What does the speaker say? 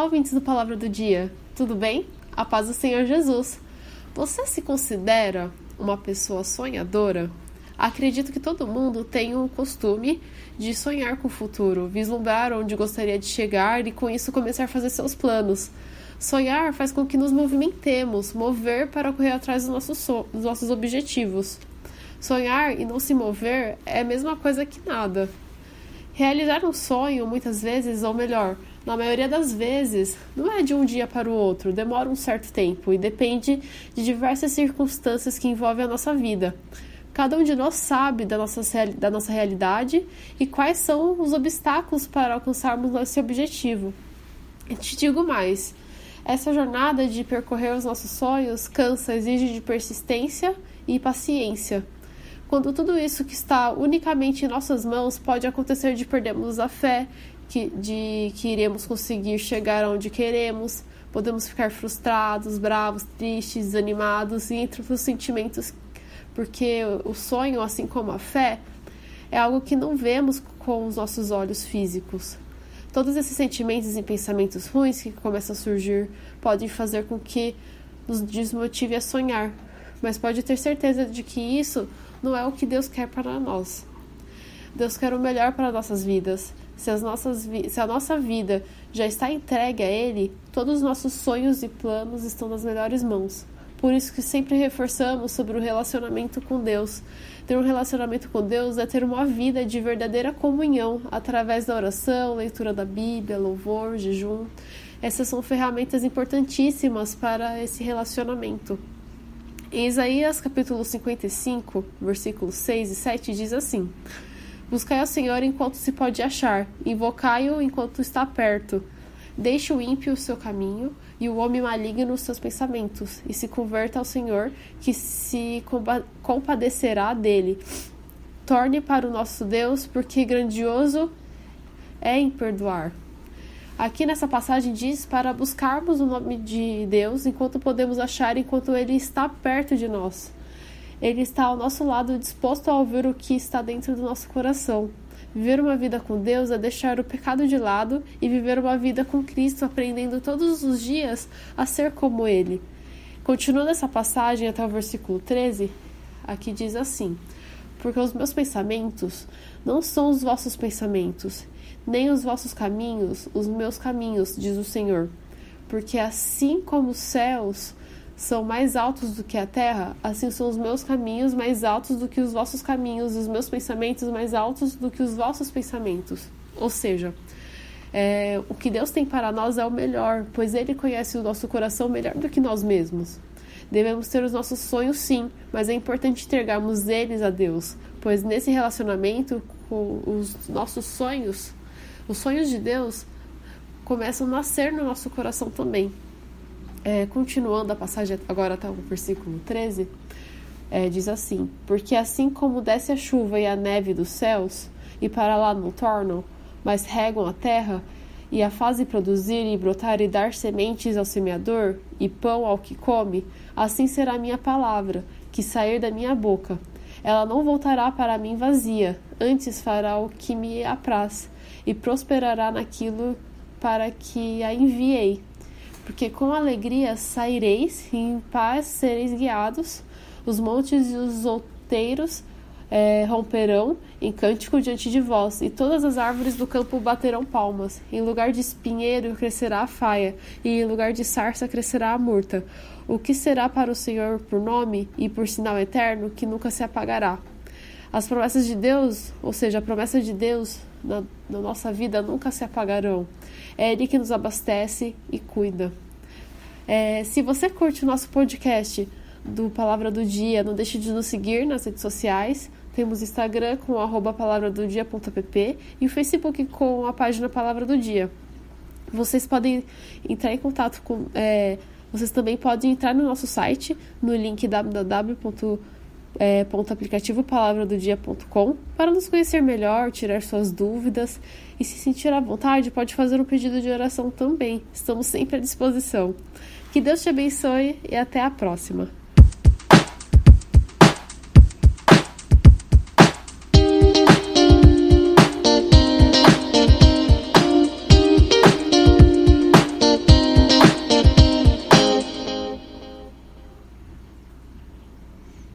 Olá, ouvintes do Palavra do Dia, tudo bem? A paz do Senhor Jesus. Você se considera uma pessoa sonhadora? Acredito que todo mundo tem o costume de sonhar com o futuro, vislumbrar onde gostaria de chegar e com isso começar a fazer seus planos. Sonhar faz com que nos movimentemos, mover para correr atrás dos nossos, so dos nossos objetivos. Sonhar e não se mover é a mesma coisa que nada. Realizar um sonho, muitas vezes, ou melhor, na maioria das vezes, não é de um dia para o outro, demora um certo tempo e depende de diversas circunstâncias que envolvem a nossa vida. Cada um de nós sabe da nossa, da nossa realidade e quais são os obstáculos para alcançarmos esse objetivo. E te digo mais: essa jornada de percorrer os nossos sonhos cansa, exige de persistência e paciência. Quando tudo isso que está unicamente em nossas mãos pode acontecer de perdermos a fé, que, de que iremos conseguir chegar onde queremos, podemos ficar frustrados, bravos, tristes, desanimados e entre os sentimentos, porque o sonho, assim como a fé, é algo que não vemos com os nossos olhos físicos. Todos esses sentimentos e pensamentos ruins que começam a surgir podem fazer com que nos desmotive a sonhar, mas pode ter certeza de que isso não é o que Deus quer para nós. Deus quer o melhor para nossas vidas. Se, as nossas se a nossa vida já está entregue a Ele, todos os nossos sonhos e planos estão nas melhores mãos. Por isso que sempre reforçamos sobre o relacionamento com Deus. Ter um relacionamento com Deus é ter uma vida de verdadeira comunhão através da oração, leitura da Bíblia, louvor, jejum. Essas são ferramentas importantíssimas para esse relacionamento. Em Isaías capítulo 55, versículos 6 e 7 diz assim: Buscai ao Senhor enquanto se pode achar, invocai-o enquanto está perto. Deixe o ímpio o seu caminho e o homem maligno os seus pensamentos, e se converta ao Senhor, que se compadecerá dele. Torne para o nosso Deus, porque grandioso é em perdoar. Aqui nessa passagem diz para buscarmos o nome de Deus enquanto podemos achar, enquanto ele está perto de nós. Ele está ao nosso lado, disposto a ouvir o que está dentro do nosso coração. Viver uma vida com Deus é deixar o pecado de lado e viver uma vida com Cristo, aprendendo todos os dias a ser como Ele. Continuando essa passagem até o versículo 13, aqui diz assim: Porque os meus pensamentos não são os vossos pensamentos, nem os vossos caminhos os meus caminhos, diz o Senhor. Porque assim como os céus são mais altos do que a terra, assim são os meus caminhos mais altos do que os vossos caminhos, os meus pensamentos mais altos do que os vossos pensamentos. Ou seja, é, o que Deus tem para nós é o melhor, pois Ele conhece o nosso coração melhor do que nós mesmos. Devemos ter os nossos sonhos, sim, mas é importante entregarmos eles a Deus, pois nesse relacionamento, com os nossos sonhos, os sonhos de Deus começam a nascer no nosso coração também. É, continuando a passagem agora até o versículo 13, é, diz assim: Porque assim como desce a chuva e a neve dos céus, e para lá não tornam, mas regam a terra, e a fazem produzir e brotar e dar sementes ao semeador, e pão ao que come, assim será a minha palavra, que sair da minha boca. Ela não voltará para mim vazia, antes fará o que me apraz, e prosperará naquilo para que a enviei porque com alegria saireis e em paz sereis guiados. Os montes e os outeiros é, romperão em cântico diante de vós, e todas as árvores do campo baterão palmas. Em lugar de espinheiro crescerá a faia, e em lugar de sarça crescerá a murta. O que será para o Senhor por nome e por sinal eterno que nunca se apagará. As promessas de Deus, ou seja, a promessa de Deus na, na nossa vida nunca se apagarão. É Ele que nos abastece e cuida. É, se você curte o nosso podcast do Palavra do Dia, não deixe de nos seguir nas redes sociais. Temos Instagram com arroba palavradodia.pp e o Facebook com a página Palavra do Dia. Vocês podem entrar em contato com. É, vocês também podem entrar no nosso site no link www é, aplicativo palavradodia.com para nos conhecer melhor, tirar suas dúvidas e se sentir à vontade, pode fazer um pedido de oração também. Estamos sempre à disposição. Que Deus te abençoe e até a próxima.